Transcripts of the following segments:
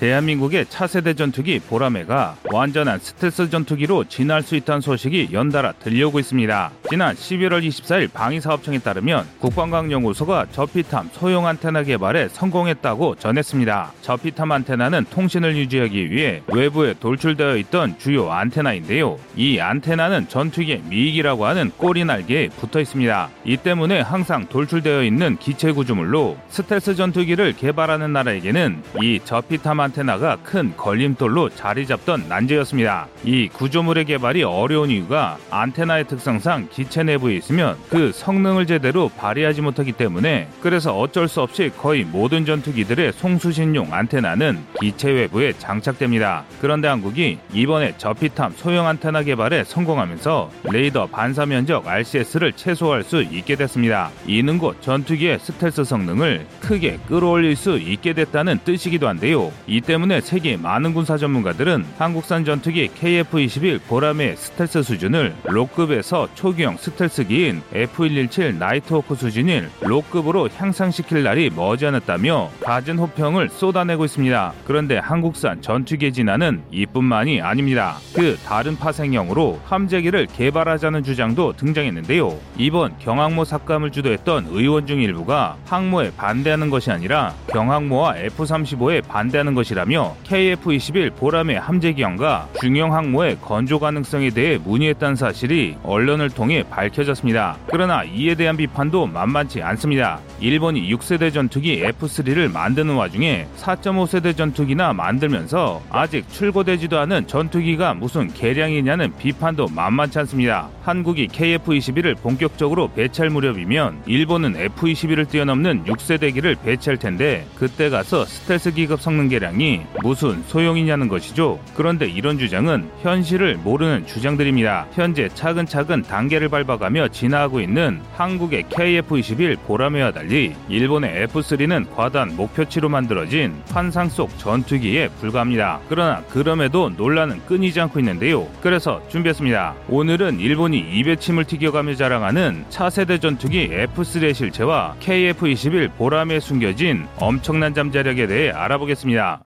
대한민국의 차세대 전투기 보라매가 완전한 스텔스 전투기로 진화할 수 있다는 소식이 연달아 들려오고 있습니다. 지난 11월 24일 방위사업청에 따르면 국방과학연구소가 저피탐 소형 안테나 개발에 성공했다고 전했습니다. 저피탐 안테나는 통신을 유지하기 위해 외부에 돌출되어 있던 주요 안테나인데요. 이 안테나는 전투기의 미익이라고 하는 꼬리 날개에 붙어 있습니다. 이 때문에 항상 돌출되어 있는 기체 구조물로 스텔스 전투기를 개발하는 나라에게는 이 저피탐 안테나 가 큰 걸림돌로 자리 잡던 난제였습니다. 이 구조물의 개발이 어려운 이유가 안테나의 특성상 기체 내부에 있으면 그 성능을 제대로 발휘하지 못하기 때문에 그래서 어쩔 수 없이 거의 모든 전투기들의 송수신용 안테나는 기체 외부에 장착됩니다. 그런데 한국이 이번에 저피탐 소형 안테나 개발에 성공하면서 레이더 반사 면적 RCS를 최소화할 수 있게 됐습니다. 이는 곧 전투기의 스텔스 성능을 크게 끌어올릴 수 있게 됐다는 뜻이기도 한데요. 이 때문에 세계 많은 군사 전문가들은 한국산 전투기 KF-21 보라매의 스텔스 수준을 로급에서 초기형 스텔스기인 F-117 나이트호크 수준인 로급으로 향상시킬 날이 머지않았다며 갖은 호평을 쏟아내고 있습니다. 그런데 한국산 전투기의 진화는 이뿐만이 아닙니다. 그 다른 파생형으로 함재기를 개발하자는 주장도 등장했는데요. 이번 경항모 삭감을 주도했던 의원 중 일부가 항모에 반대하는 것이 아니라 경항모와 F-35에 반대하는 것이 라며 KF-21 보람의 함재기형과 중형 항모의 건조 가능성에 대해 문의했다는 사실이 언론을 통해 밝혀졌습니다. 그러나 이에 대한 비판도 만만치 않습니다. 일본이 6세대 전투기 F3를 만드는 와중에 4.5세대 전투기나 만들면서 아직 출고되지도 않은 전투기가 무슨 개량이냐는 비판도 만만치 않습니다. 한국이 KF-21을 본격적으로 배치할 무렵이면 일본은 F-21을 뛰어넘는 6세대기를 배치할 텐데 그때 가서 스텔스 기급 성능 개량이 무슨 소용이냐는 것이죠. 그런데 이런 주장은 현실을 모르는 주장들입니다. 현재 차근차근 단계를 밟아가며 진화하고 있는 한국의 KF-21 보라매와 달리 일본의 F3는 과단 목표치로 만들어진 환상 속 전투기에 불과합니다. 그러나 그럼에도 논란은 끊이지 않고 있는데요. 그래서 준비했습니다. 오늘은 일본이 입에 침을 튀겨가며 자랑하는 차세대 전투기 F3의 실체와 KF-21 보람에 숨겨진 엄청난 잠자력에 대해 알아보겠습니다.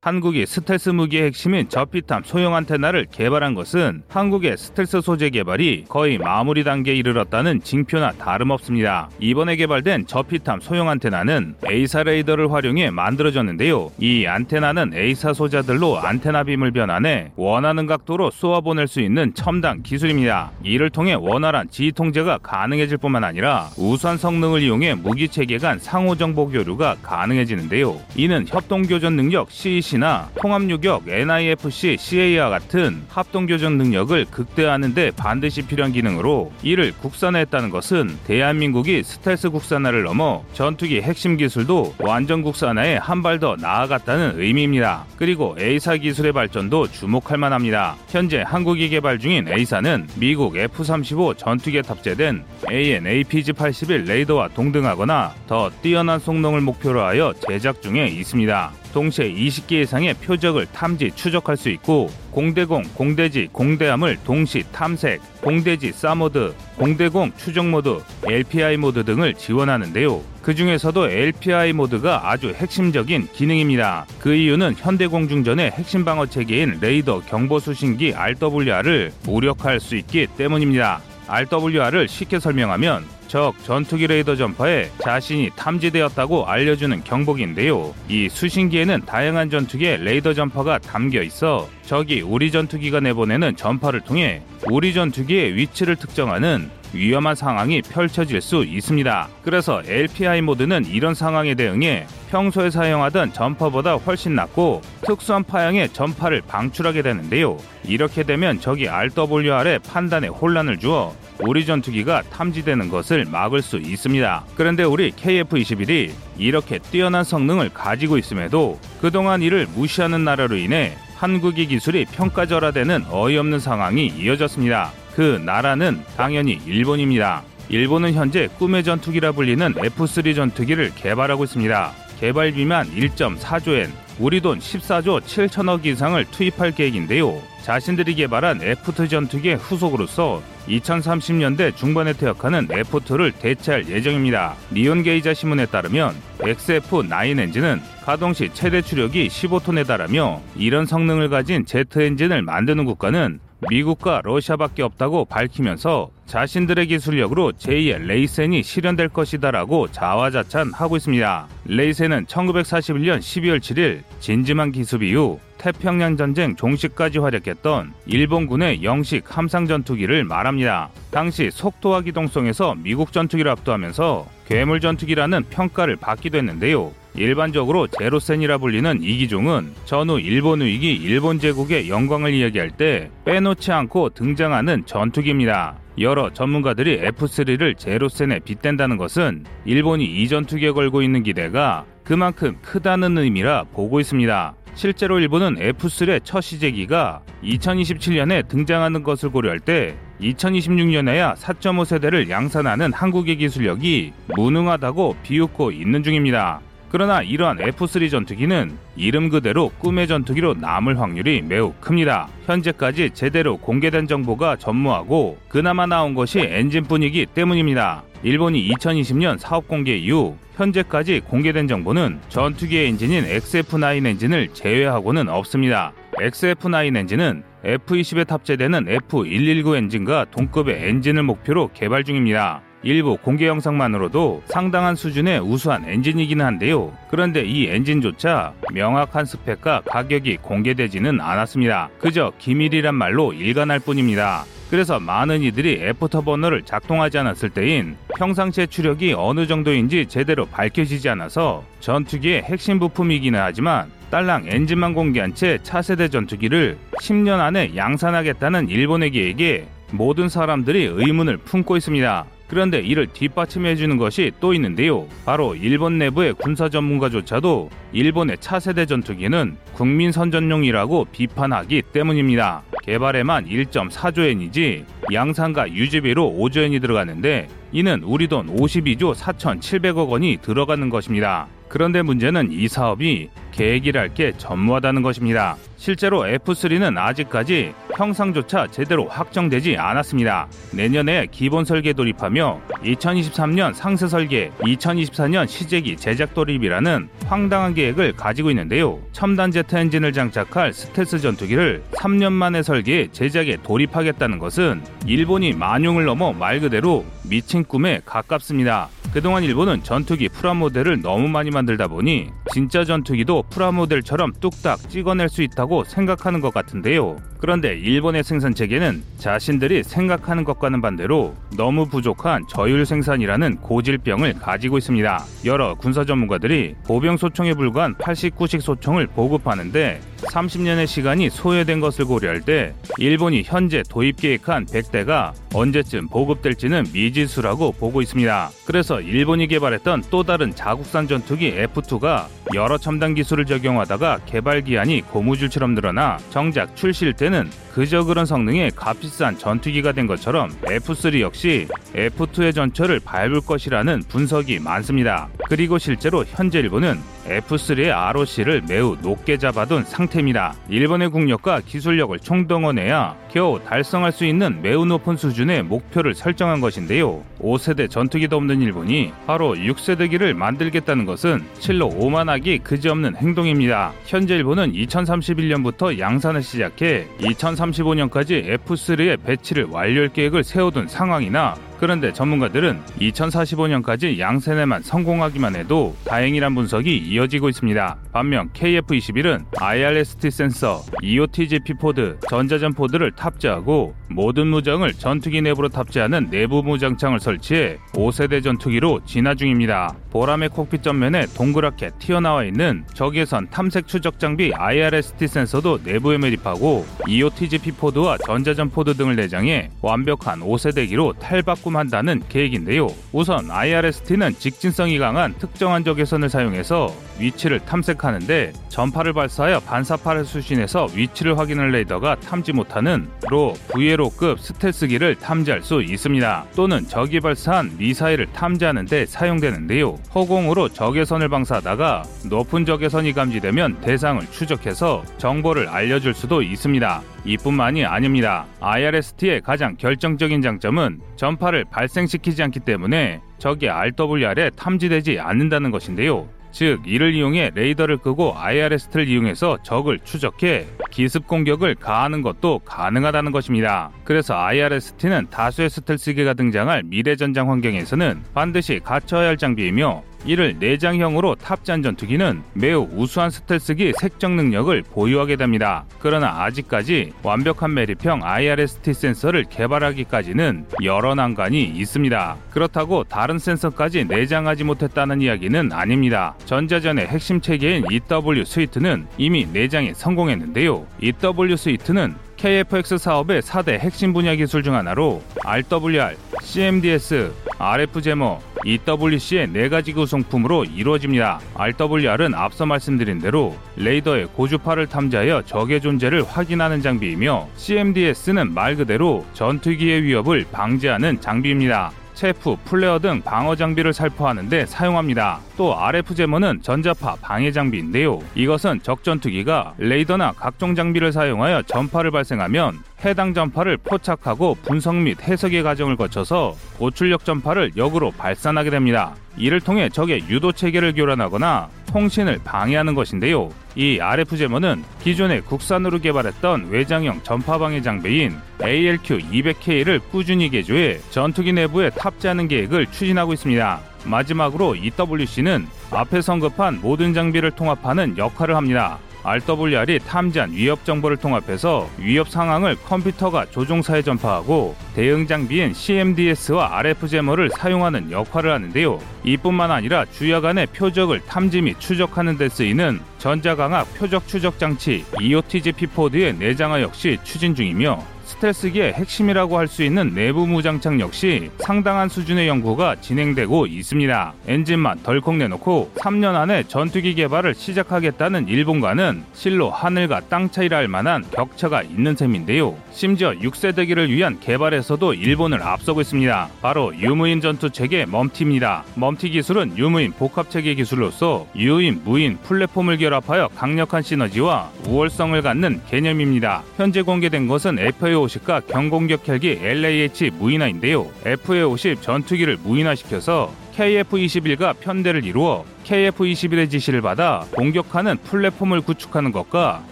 한국이 스텔스 무기의 핵심인 저피탐 소형 안테나를 개발한 것은 한국의 스텔스 소재 개발이 거의 마무리 단계에 이르렀다는 징표나 다름없습니다. 이번에 개발된 저피탐 소형 안테나는 AESA 레이더를 활용해 만들어졌는데요. 이 안테나는 AESA 소자들로 안테나 빔을 변환해 원하는 각도로 쏘아보낼 수 있는 첨단 기술입니다. 이를 통해 원활한 지휘 통제가 가능해질 뿐만 아니라 우수한 성능을 이용해 무기 체계 간 상호 정보 교류가 가능해지는데요. 이는 협동 교전 능력 CEC 나 통합유격 NIFC CA와 같은 합동교전 능력을 극대화하는 데 반드시 필요한 기능으로 이를 국산화했다는 것은 대한민국이 스텔스 국산화를 넘어 전투기 핵심 기술도 완전 국산화에 한 발 더 나아갔다는 의미입니다. 그리고 A사 기술의 발전도 주목할 만합니다. 현재 한국이 개발 중인 A사는 미국 F-35 전투기에 탑재된 AN/APG-81 레이더와 동등하거나 더 뛰어난 성능을 목표로 하여 제작 중에 있습니다. 동시에 20개 이상의 표적을 탐지 추적할 수 있고 공대공, 공대지, 공대함을 동시 탐색, 공대지 싸모드, 공대공 추적 모드, LPI 모드 등을 지원하는데요. 그 중에서도 LPI 모드가 아주 핵심적인 기능입니다. 그 이유는 현대공중전의 핵심 방어 체계인 레이더 경보 수신기 RWR을 무력화할 수 있기 때문입니다. RWR을 쉽게 설명하면 적 전투기 레이더 전파에 자신이 탐지되었다고 알려주는 경보기인데요. 이 수신기에는 다양한 전투기의 레이더 전파가 담겨 있어 적이 우리 전투기가 내보내는 전파를 통해 우리 전투기의 위치를 특정하는 위험한 상황이 펼쳐질 수 있습니다. 그래서 LPI 모드는 이런 상황에 대응해 평소에 사용하던 전파보다 훨씬 낮고 특수한 파형의 전파를 방출하게 되는데요. 이렇게 되면 적이 RWR의 판단에 혼란을 주어 우리 전투기가 탐지되는 것을 막을 수 있습니다. 그런데 우리 KF-21이 이렇게 뛰어난 성능을 가지고 있음에도 그동안 이를 무시하는 나라로 인해 한국의 기술이 평가절하되는 어이없는 상황이 이어졌습니다. 그 나라는 당연히 일본입니다. 일본은 현재 꿈의 전투기라 불리는 F3 전투기를 개발하고 있습니다. 개발비만 1.4조엔, 우리 돈 14조 7천억 이상을 투입할 계획인데요. 자신들이 개발한 F2 전투기의 후속으로서 2030년대 중반에 퇴역하는 F2를 대체할 예정입니다. 리온 게이자 신문에 따르면 XF9 엔진은 가동 시 최대 추력이 15톤에 달하며 이런 성능을 가진 제트 엔진을 만드는 국가는 미국과 러시아밖에 없다고 밝히면서 자신들의 기술력으로 제2의 레이센이 실현될 것이다라고 자화자찬하고 있습니다. 레이센은 1941년 12월 7일 진지만 기습 이후 태평양 전쟁 종식까지 활약했던 일본군의 영식 함상 전투기를 말합니다. 당시 속도와 기동성에서 미국 전투기를 압도하면서 괴물 전투기라는 평가를 받기도 했는데요. 일반적으로 제로센이라 불리는 이 기종은 전후 일본 위기 일본 제국의 영광을 이야기할 때 빼놓지 않고 등장하는 전투기입니다. 여러 전문가들이 F3를 제로센에 빗댄다는 것은 일본이 이 전투기에 걸고 있는 기대가 그만큼 크다는 의미라 보고 있습니다. 실제로 일본은 F3의 첫 시제기가 2027년에 등장하는 것을 고려할 때 2026년에야 4.5세대를 양산하는 한국의 기술력이 무능하다고 비웃고 있는 중입니다. 그러나 이러한 F3 전투기는 이름 그대로 꿈의 전투기로 남을 확률이 매우 큽니다. 현재까지 제대로 공개된 정보가 전무하고 그나마 나온 것이 엔진뿐이기 때문입니다. 일본이 2020년 사업 공개 이후 현재까지 공개된 정보는 전투기의 엔진인 XF9 엔진을 제외하고는 없습니다. XF9 엔진은 F22에 탑재되는 F119 엔진과 동급의 엔진을 목표로 개발 중입니다. 일부 공개 영상만으로도 상당한 수준의 우수한 엔진이기는 한데요. 그런데 이 엔진조차 명확한 스펙과 가격이 공개되지는 않았습니다. 그저 기밀이란 말로 일관할 뿐입니다. 그래서 많은 이들이 애프터 버너를 작동하지 않았을 때인 평상시의 추력이 어느 정도인지 제대로 밝혀지지 않아서 전투기의 핵심 부품이기는 하지만 딸랑 엔진만 공개한 채 차세대 전투기를 10년 안에 양산하겠다는 일본의 계획에 모든 사람들이 의문을 품고 있습니다. 그런데 이를 뒷받침해 주는 것이 또 있는데요. 바로 일본 내부의 군사 전문가조차도 일본의 차세대 전투기는 국민 선전용이라고 비판하기 때문입니다. 개발에만 1.4조엔이지 양산과 유지비로 5조엔이 들어가는데 이는 우리 돈 52조 4,700억 원이 들어가는 것입니다. 그런데 문제는 이 사업이 계획이랄 게 전무하다는 것입니다. 실제로 F3는 아직까지 형상조차 제대로 확정되지 않았습니다. 내년에 기본 설계 돌입하며 2023년 상세 설계, 2024년 시제기 제작 돌입이라는 황당한 계획을 가지고 있는데요. 첨단 제트 엔진을 장착할 스텔스 전투기를 3년 만에 설계해 제작에 돌입하겠다는 것은 일본이 만용을 넘어 말 그대로 미친 꿈에 가깝습니다. 그동안 일본은 전투기 프라모델을 너무 많이 만들다 보니 진짜 전투기도 프라모델처럼 뚝딱 찍어낼 수 있다고 생각하는 것 같은데요. 그런데 일본의 생산 체계는 자신들이 생각하는 것과는 반대로 너무 부족한 저율 생산이라는 고질병을 가지고 있습니다. 여러 군사 전문가들이 보병 소총에 불과한 89식 소총을 보급하는데 30년의 시간이 소요된 것을 고려할 때 일본이 현재 도입 계획한 100대가 언제쯤 보급될지는 미지수라고 보고 있습니다. 그래서 일본이 개발했던 또 다른 자국산 전투기 F2가 여러 첨단 기술을 적용하다가 개발 기한이 고무줄처럼 늘어나 정작 출시일 때는 그저 그런 성능의 값비싼 전투기가 된 것처럼 F3 역시 F2의 전철을 밟을 것이라는 분석이 많습니다. 그리고 실제로 현재 일본은 F3의 ROC를 매우 높게 잡아둔 상태입니다. 일본의 국력과 기술력을 총동원해야 겨우 달성할 수 있는 매우 높은 수준의 목표를 설정한 것인데요. 5세대 전투기도 없는 일본이 바로 6세대기를 만들겠다는 것은 실로 오만하기 그지없는 행동입니다. 현재 일본은 2031년부터 양산을 시작해 2035년까지 F3의 배치를 완료할 계획을 세워둔 상황이나 그런데 전문가들은 2045년까지 양산에만 성공하기만 해도 다행이란 분석이 이어지고 있습니다. 반면 KF-21은 IRST 센서, EOTGP pod, 전자전 pod를 탑재하고 모든 무장을 전투기 내부로 탑재하는 내부 무장창을 설치해 5세대 전투기로 진화 중입니다. 보라매 cockpit 전면에 동그랗게 튀어나와 있는 적외선 탐색 추적 장비 IRST 센서도 내부에 매립하고 EOTGP pod와 전자전 pod 등을 내장해 완벽한 5세대기로 탈바꿈 한다는 계획인데요. 우선 IRST는 직진성이 강한 특정한 적외선을 사용해서 위치를 탐색하는데 전파를 발사하여 반사파를 수신해서 위치를 확인할 레이더가 탐지 못하는 로 VLO급 스텔스기를 탐지할 수 있습니다. 또는 적이 발사한 미사일을 탐지하는 데 사용되는데요. 허공으로 적외선을 방사하다가 높은 적외선이 감지되면 대상을 추적해서 정보를 알려줄 수도 있습니다. 이뿐만이 아닙니다. IRST의 가장 결정적인 장점은 전파를 발생시키지 않기 때문에 적이 RWR에 탐지되지 않는다는 것인데요. 즉 이를 이용해 레이더를 끄고 IRST를 이용해서 적을 추적해 기습 공격을 가하는 것도 가능하다는 것입니다. 그래서 IRST는 다수의 스텔스기가 등장할 미래 전장 환경에서는 반드시 갖춰야 할 장비이며 이를 내장형으로 탑재한 전투기는 매우 우수한 스텔스기 색정 능력을 보유하게 됩니다. 그러나 아직까지 완벽한 매립형 IRST 센서를 개발하기까지는 여러 난관이 있습니다. 그렇다고 다른 센서까지 내장하지 못했다는 이야기는 아닙니다. 전자전의 핵심 체계인 EW 스위트는 이미 내장에 성공했는데요. EW 스위트는 KFX 사업의 4대 핵심 분야 기술 중 하나로 RWR, CMDS, RF제모, EWC의 네 가지 구성품으로 이루어집니다. RWR은 앞서 말씀드린 대로 레이더의 고주파를 탐지하여 적의 존재를 확인하는 장비이며 CMDS는 말 그대로 전투기의 위협을 방지하는 장비입니다. chaff, flare 등 방어 장비를 살포하는데 사용합니다. 또 RF 제모는 전자파 방해 장비인데요. 이것은 적전투기가 레이더나 각종 장비를 사용하여 전파를 발생하면 해당 전파를 포착하고 분석 및 해석의 과정을 거쳐서 고출력 전파를 역으로 발산하게 됩니다. 이를 통해 적의 유도 체계를 교란하거나 통신을 방해하는 것인데요. 이 RF 제모는 기존에 국산으로 개발했던 외장형 전파 방해 장비인 ALQ200K를 꾸준히 개조해 전투기 내부에 탑재하는 계획을 추진하고 있습니다. 마지막으로 EWC는 앞에 언급한 모든 장비를 통합하는 역할을 합니다. RWR이 탐지한 위협 정보를 통합해서 위협 상황을 컴퓨터가 조종사에 전파하고 대응 장비인 CMDS와 RF 제머를 사용하는 역할을 하는데요. 이뿐만 아니라 주야간의 표적을 탐지 및 추적하는 데 쓰이는 전자광학 표적 추적 장치 EOTG-P4D의 내장화 역시 추진 중이며 스텔스기의 핵심이라고 할 수 있는 내부 무장창 역시 상당한 수준의 연구가 진행되고 있습니다. 엔진만 덜컥 내놓고 3년 안에 전투기 개발을 시작하겠다는 일본과는 실로 하늘과 땅 차이라 할 만한 격차가 있는 셈인데요. 심지어 6세대기를 위한 개발에서도 일본을 앞서고 있습니다. 바로 유무인 전투 체계 멈티입니다. 멈티 기술은 유무인 복합 체계 기술로서 유인, 무인, 플랫폼을 결합하여 강력한 시너지와 우월성을 갖는 개념입니다. 현재 공개된 것은 FA 50과 경공격 헬기 LAH 무인화인데요. FA50 전투기를 무인화시켜서 KF-21과 편대를 이루어 KF-21의 지시를 받아 공격하는 플랫폼을 구축하는 것과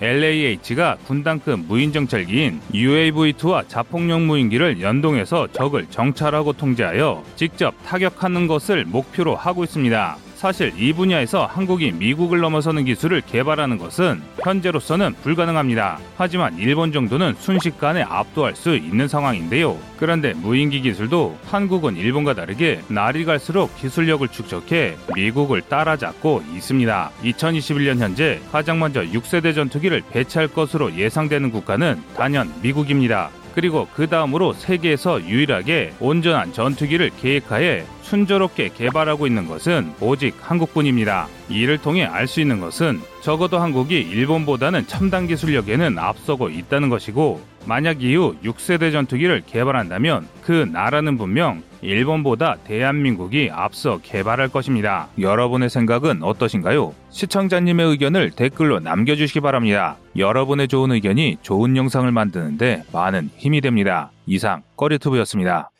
LAH가 군단급 무인정찰기인 UAV-2와 자폭용 무인기를 연동해서 적을 정찰하고 통제하여 직접 타격하는 것을 목표로 하고 있습니다. 사실 이 분야에서 한국이 미국을 넘어서는 기술을 개발하는 것은 현재로서는 불가능합니다. 하지만 일본 정도는 순식간에 압도할 수 있는 상황인데요. 그런데 무인기 기술도 한국은 일본과 다르게 날이 갈수록 기술력을 축적해 미국을 따라잡고 있습니다. 2021년 현재 가장 먼저 6세대 전투기를 배치할 것으로 예상되는 국가는 단연 미국입니다. 그리고 그 다음으로 세계에서 유일하게 온전한 전투기를 계획하에 순조롭게 개발하고 있는 것은 오직 한국뿐입니다. 이를 통해 알 수 있는 것은 적어도 한국이 일본보다는 첨단 기술력에는 앞서고 있다는 것이고 만약 이후 6세대 전투기를 개발한다면 그 나라는 분명 일본보다 대한민국이 앞서 개발할 것입니다. 여러분의 생각은 어떠신가요? 시청자님의 의견을 댓글로 남겨주시기 바랍니다. 여러분의 좋은 의견이 좋은 영상을 만드는데 많은 힘이 됩니다. 이상 꺼리투브였습니다.